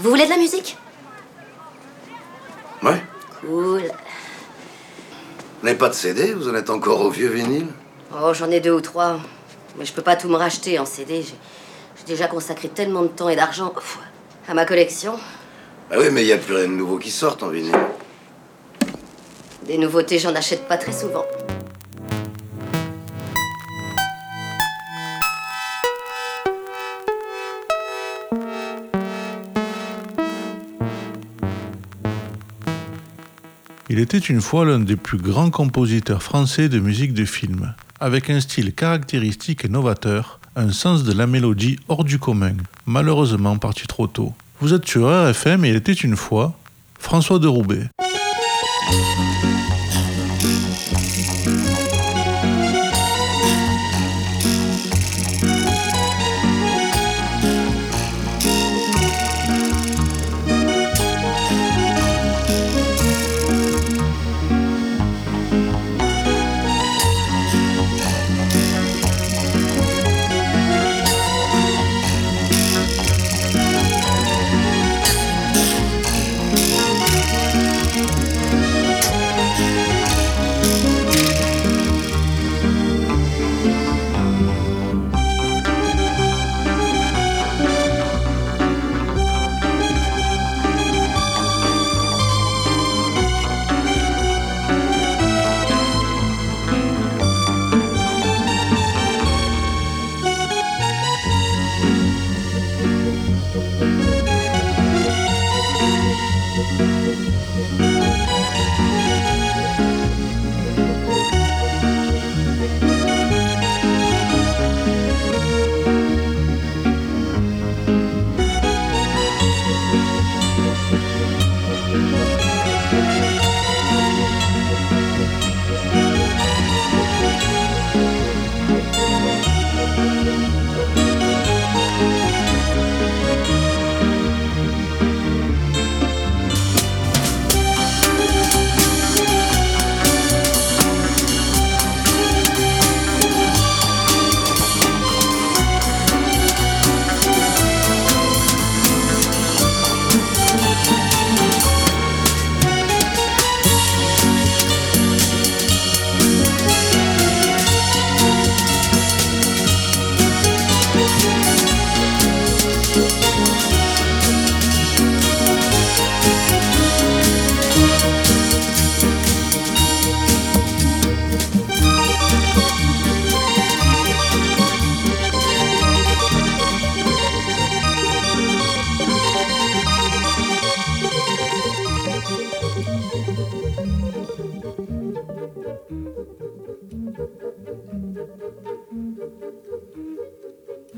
Vous voulez de la musique? Ouais. Cool. Vous n'avez pas de CD Vous en êtes encore au vieux vinyle? Oh, j'en ai deux ou trois. Mais je peux pas tout me racheter en CD. J'ai déjà consacré tellement de temps et d'argent à ma collection. Ah oui, mais il n'y a plus rien de nouveau qui sort en vinyle. Des nouveautés, j'en achète pas très souvent. Il était une fois l'un des plus grands compositeurs français de musique de film, avec un style caractéristique et novateur, un sens de la mélodie hors du commun, malheureusement parti trop tôt. Vous êtes sur RFM et il était une fois François de Roubaix.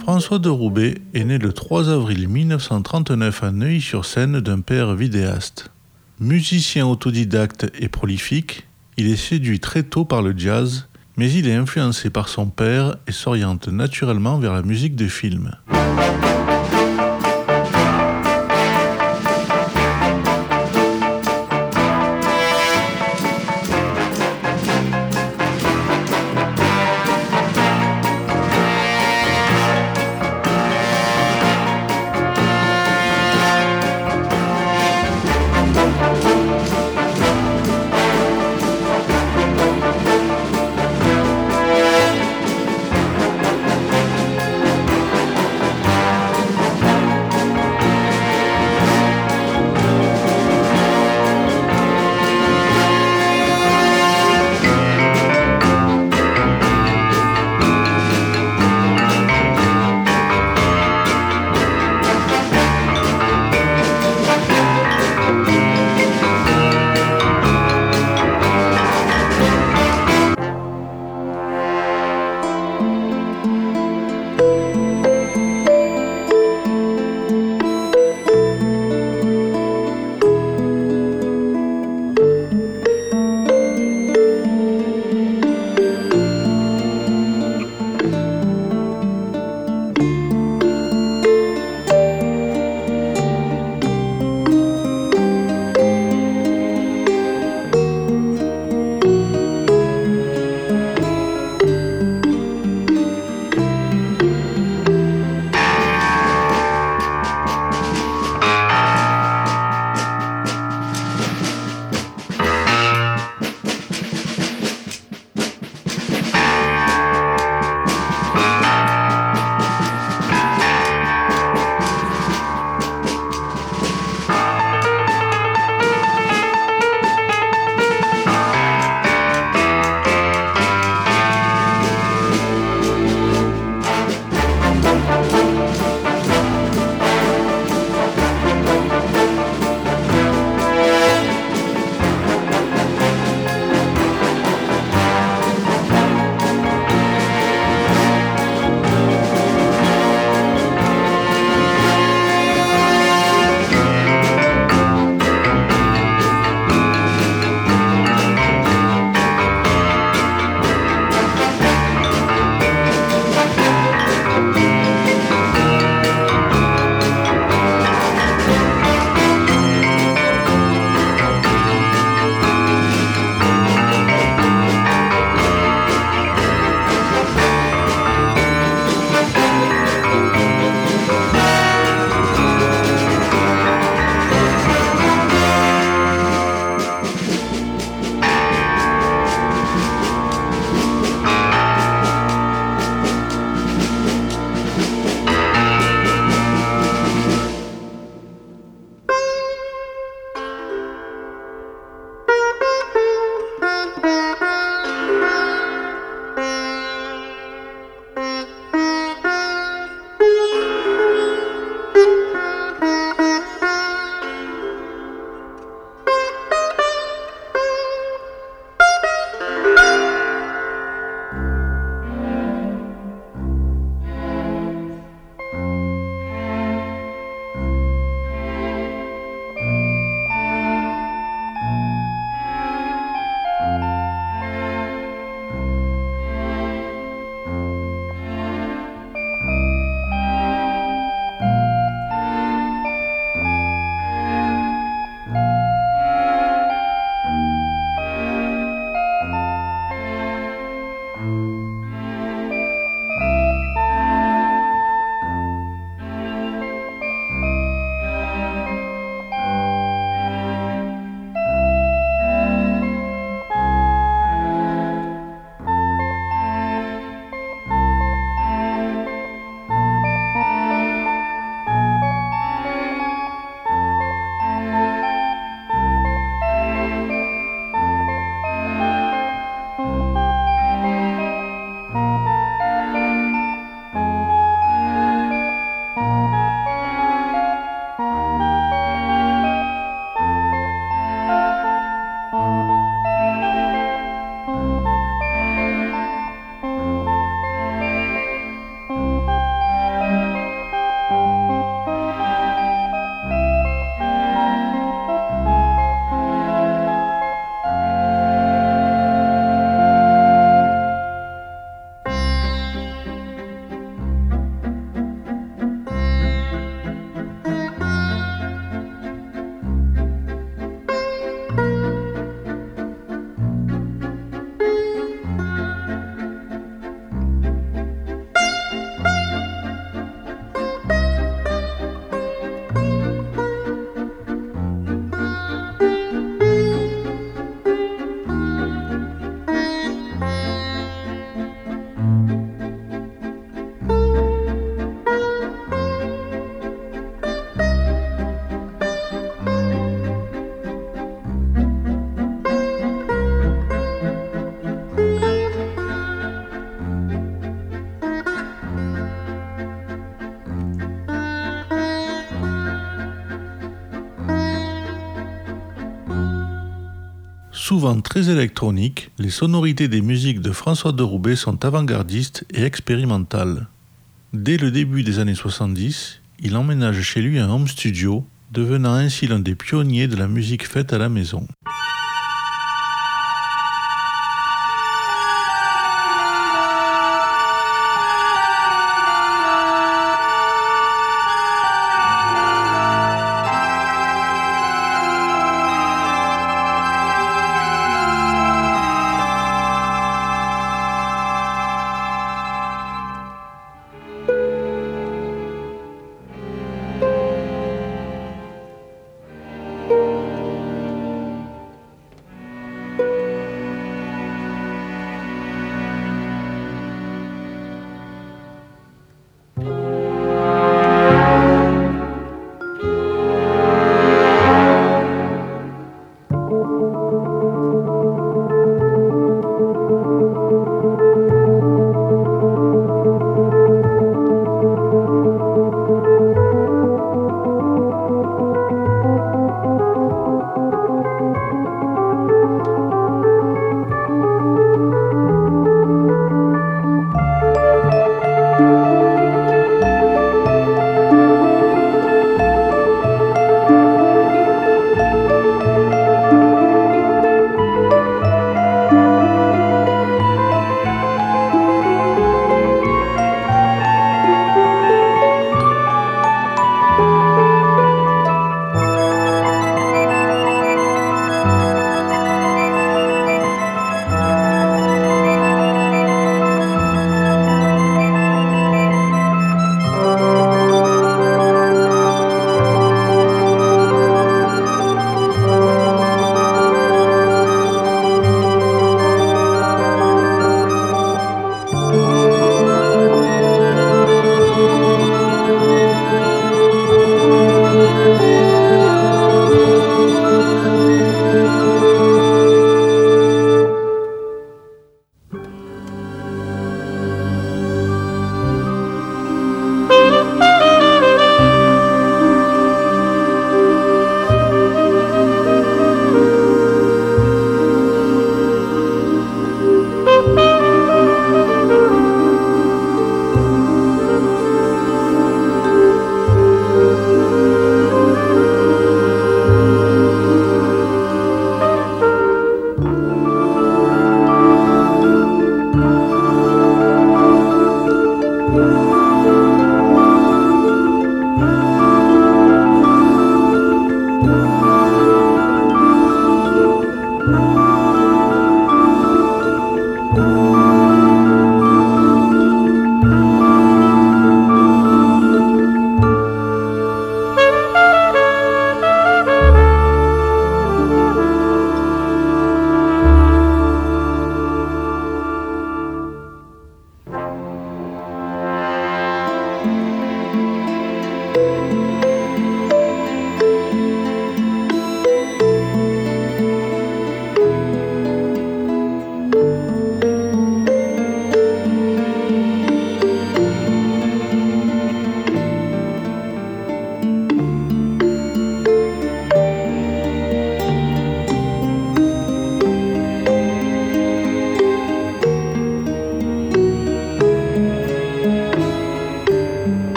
François de Roubaix est né le 3 avril 1939 à Neuilly-sur-Seine d'un père vidéaste. Musicien autodidacte et prolifique, il est séduit très tôt par le jazz, mais il est influencé par son père et s'oriente naturellement vers la musique de film. Souvent très électroniques, les sonorités des musiques de François de Roubaix sont avant-gardistes et expérimentales. Dès le début des années 70, il emménage chez lui un home studio, devenant ainsi l'un des pionniers de la musique faite à la maison.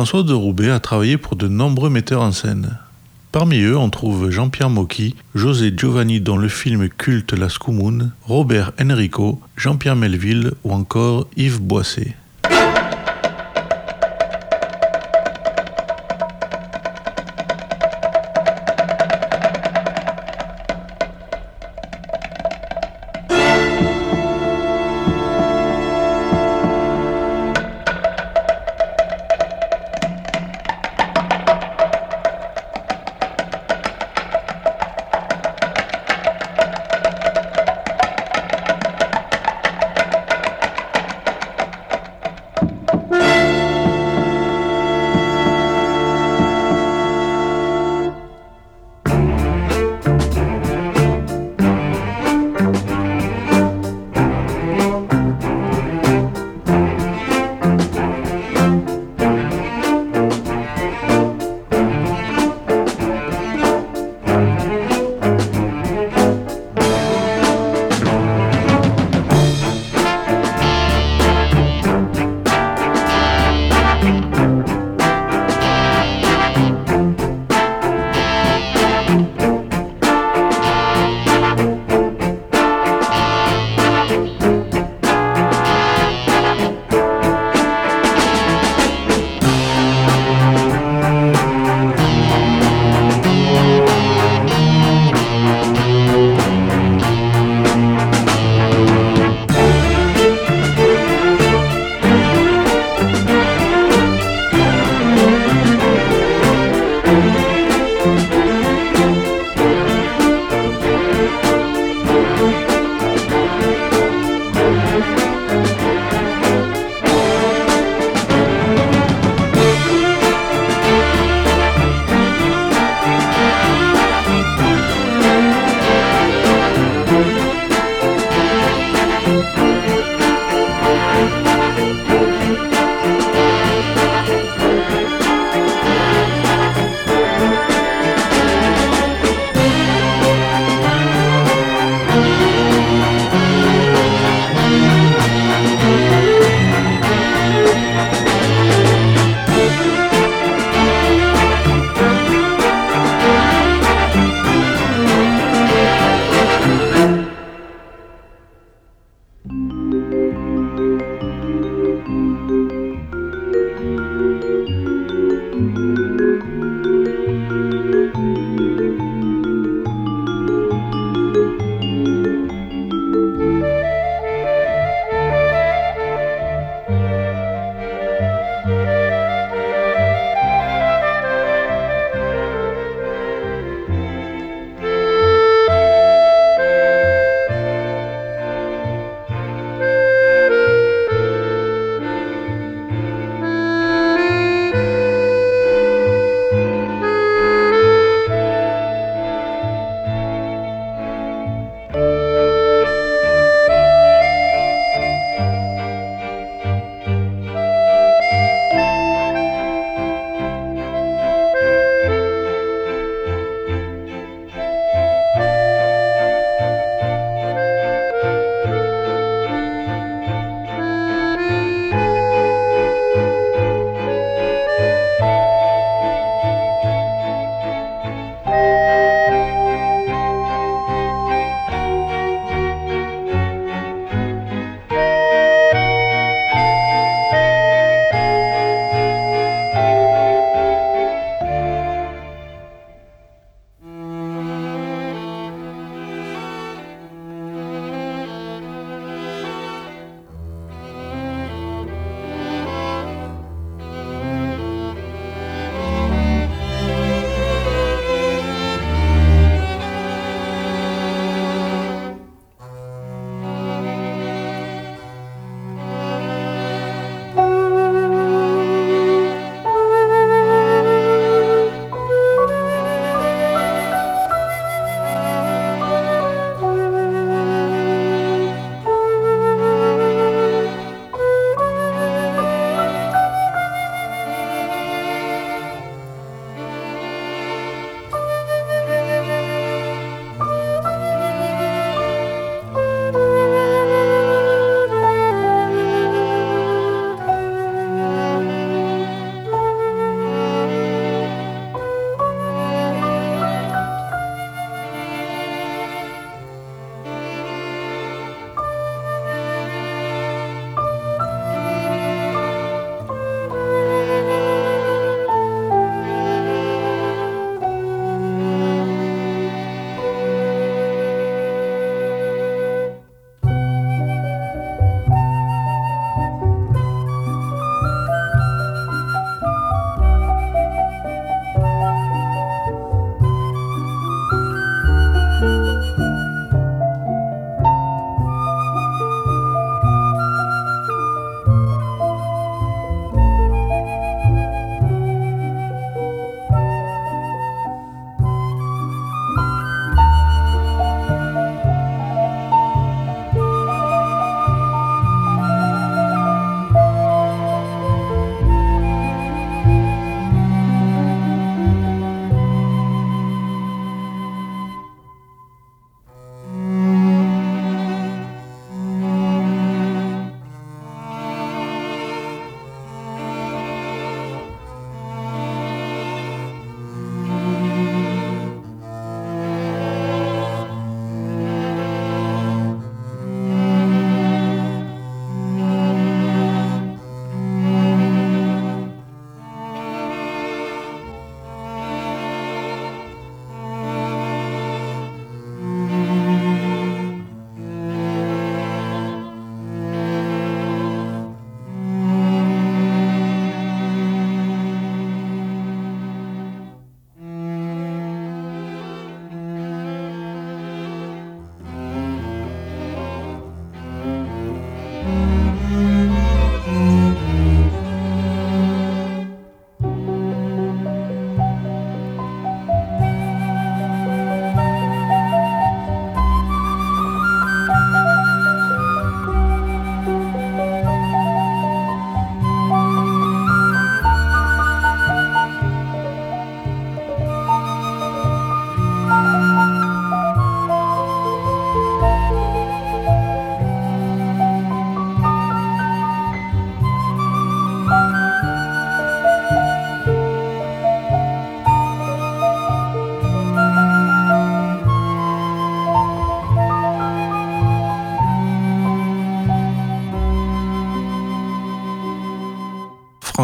François de Roubaix a travaillé pour de nombreux metteurs en scène. Parmi eux, on trouve Jean-Pierre Mocky, José Giovanni dans le film culte La Scoumoune, Robert Enrico, Jean-Pierre Melville ou encore Yves Boisset.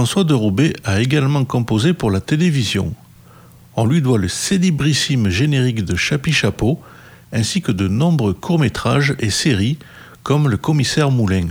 François de Roubaix a également composé pour la télévision. On lui doit le célébrissime générique de Chapi Chapeau, ainsi que de nombreux courts-métrages et séries comme Le Commissaire Moulin.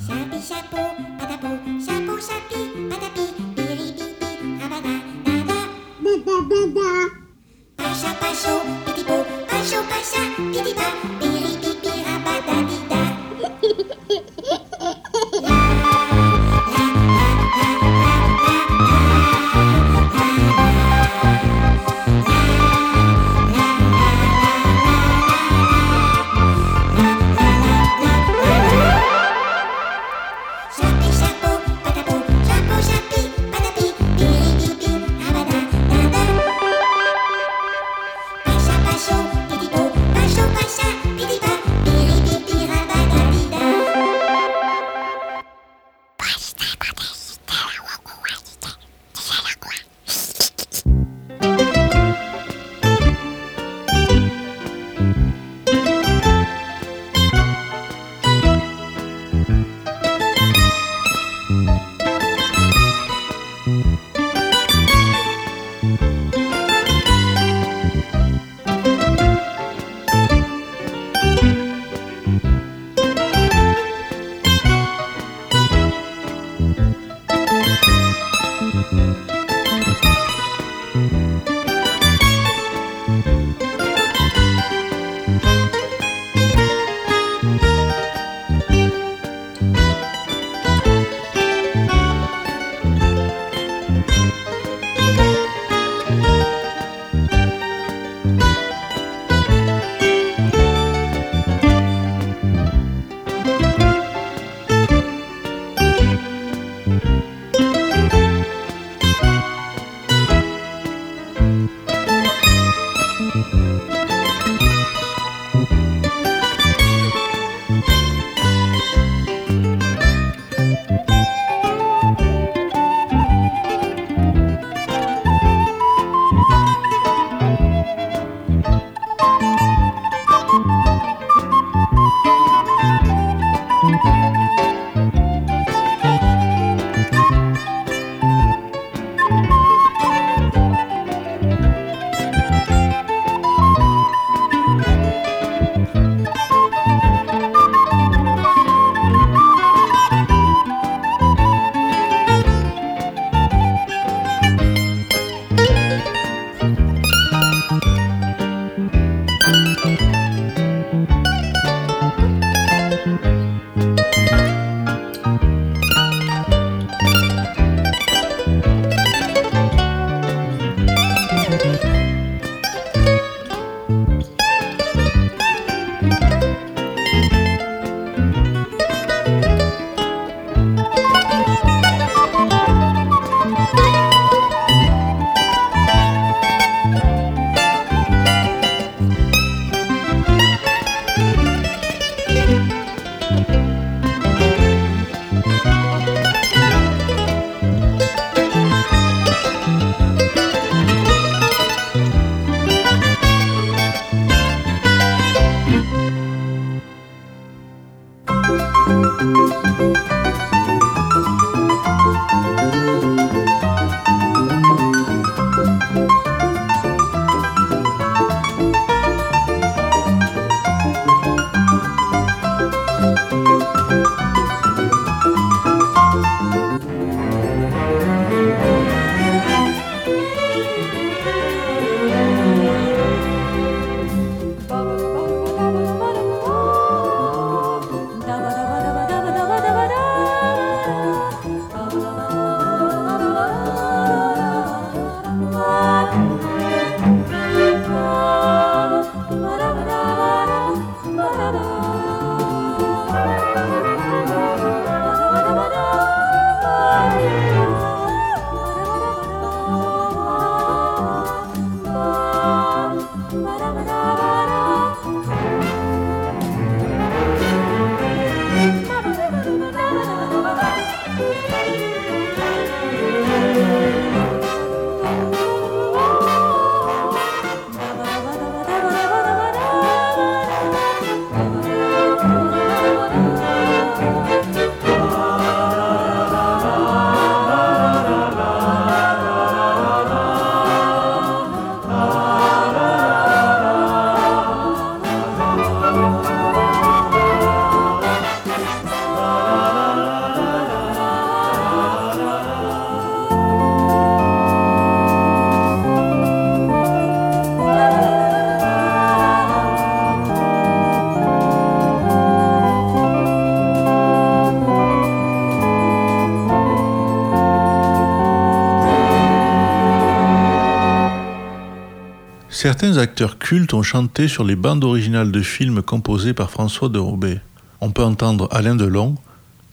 Certains acteurs cultes ont chanté sur les bandes originales de films composés par François de Roubaix. On peut entendre Alain Delon,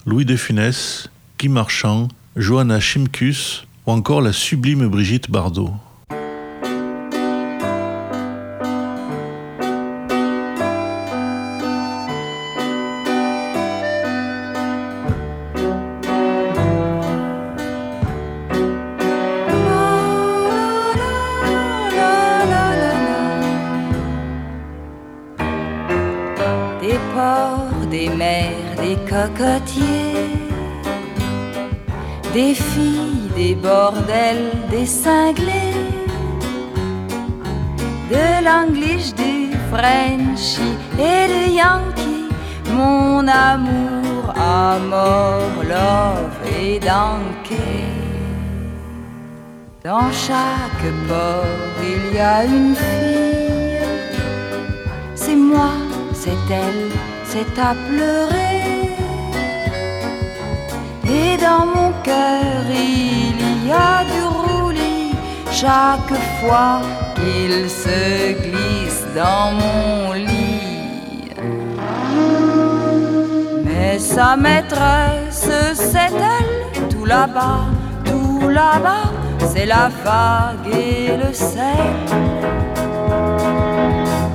Louis de Funès, Guy Marchand, Johanna Chimkus ou encore la sublime Brigitte Bardot. De l'anglish, du Frenchy et de Yankee, mon amour, amour, love et donkey. Dans chaque port, il y a une fille, c'est moi c'est elle, c'est à pleurer. Et dans mon cœur, il y a du roulis chaque fois qu'il se glisse dans mon lit. Mais sa maîtresse, c'est elle, tout là-bas, tout là-bas, c'est la vague et le sel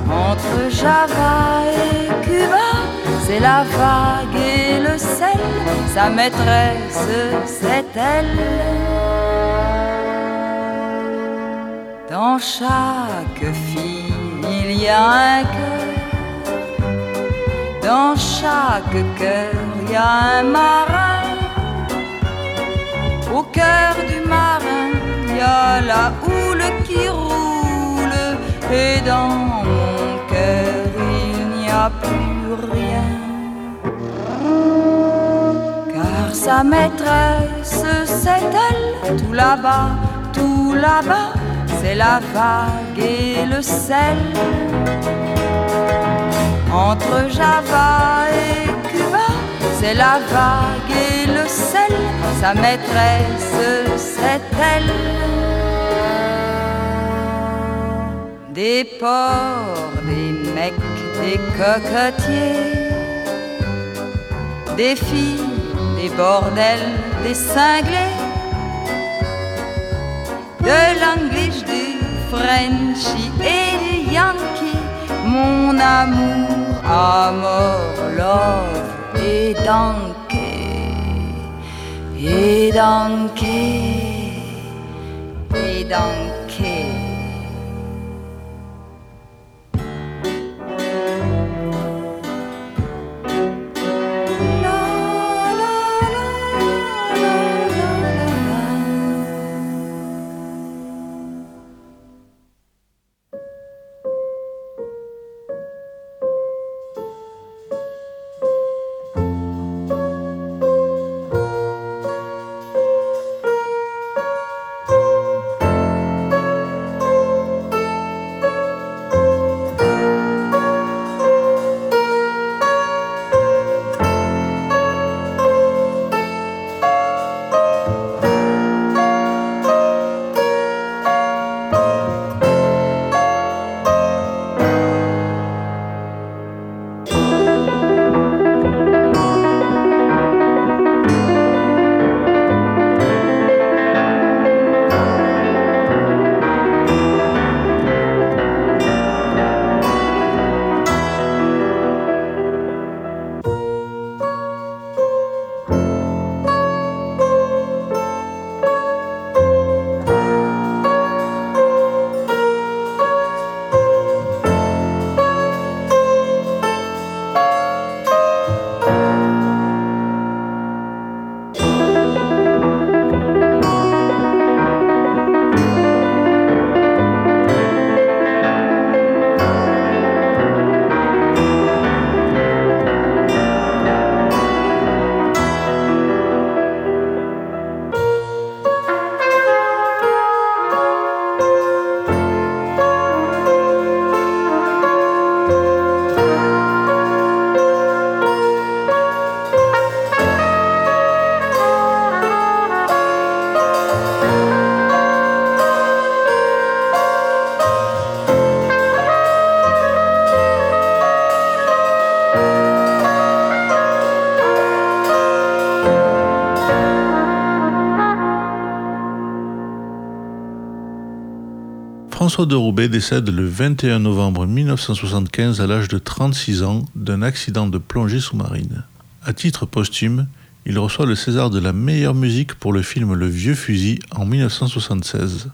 entre Java et Cuba, c'est la vague et le sel, sa maîtresse, c'est elle. Dans chaque fille, il y a un cœur. Dans chaque cœur, il y a un marin. Au cœur du marin, il y a la houle qui roule. Et dans mon cœur, il n'y a plus rien. Car sa maîtresse, c'est elle, tout là-bas, tout là-bas, c'est la vague et le sel. Entre Java et Cuba, c'est la vague et le sel, sa maîtresse, c'est elle. Des porcs, des mecs, des cocotiers, des filles, des bordels, des cinglés, de l'anglish, du Frenchy et du Yankee, mon amour, amour, love et donkey, et donkey, et donkey. François de Roubaix décède le 21 novembre 1975 à l'âge de 36 ans d'un accident de plongée sous-marine. À titre posthume, il reçoit le César de la meilleure musique pour le film Le Vieux Fusil en 1976.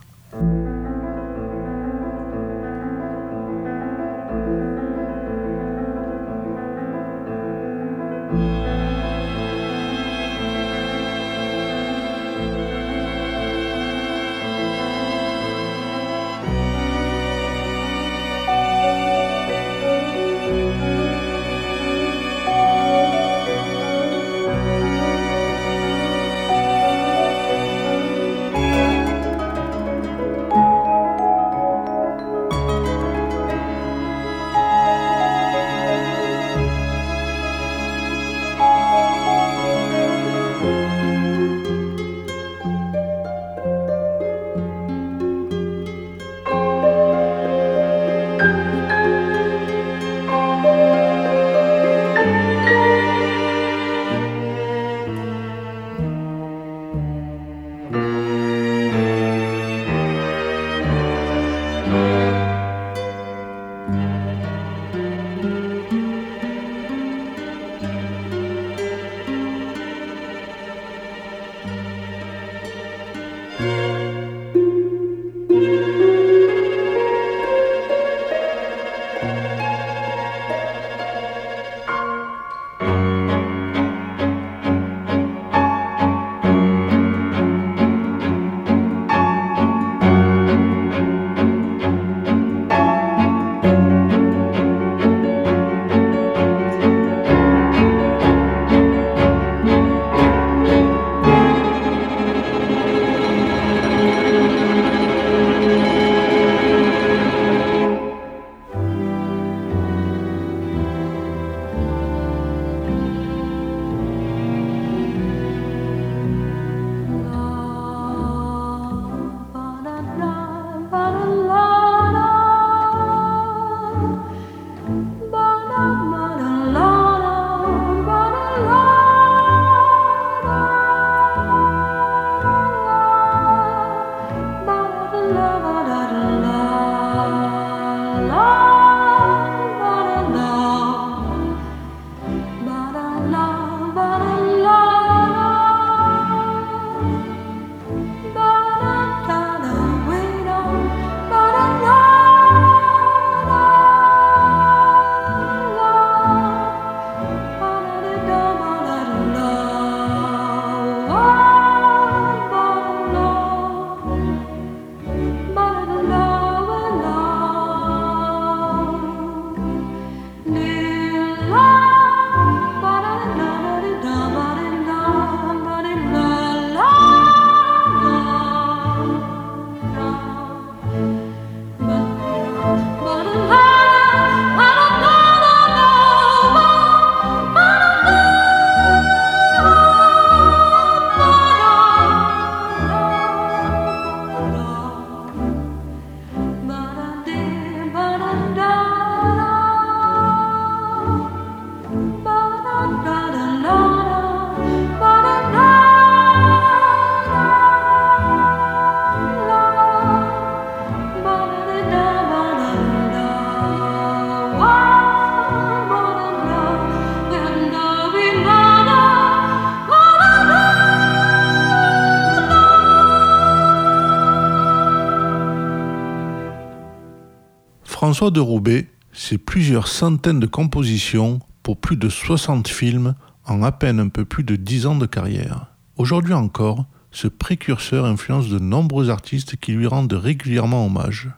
De Roubaix, c'est plusieurs centaines de compositions pour plus de 60 films en à peine un peu plus de 10 ans de carrière. Aujourd'hui encore, ce précurseur influence de nombreux artistes qui lui rendent régulièrement hommage.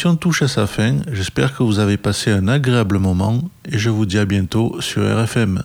Touche à sa fin. J'espère que vous avez passé un agréable moment et je vous dis à bientôt sur RFM.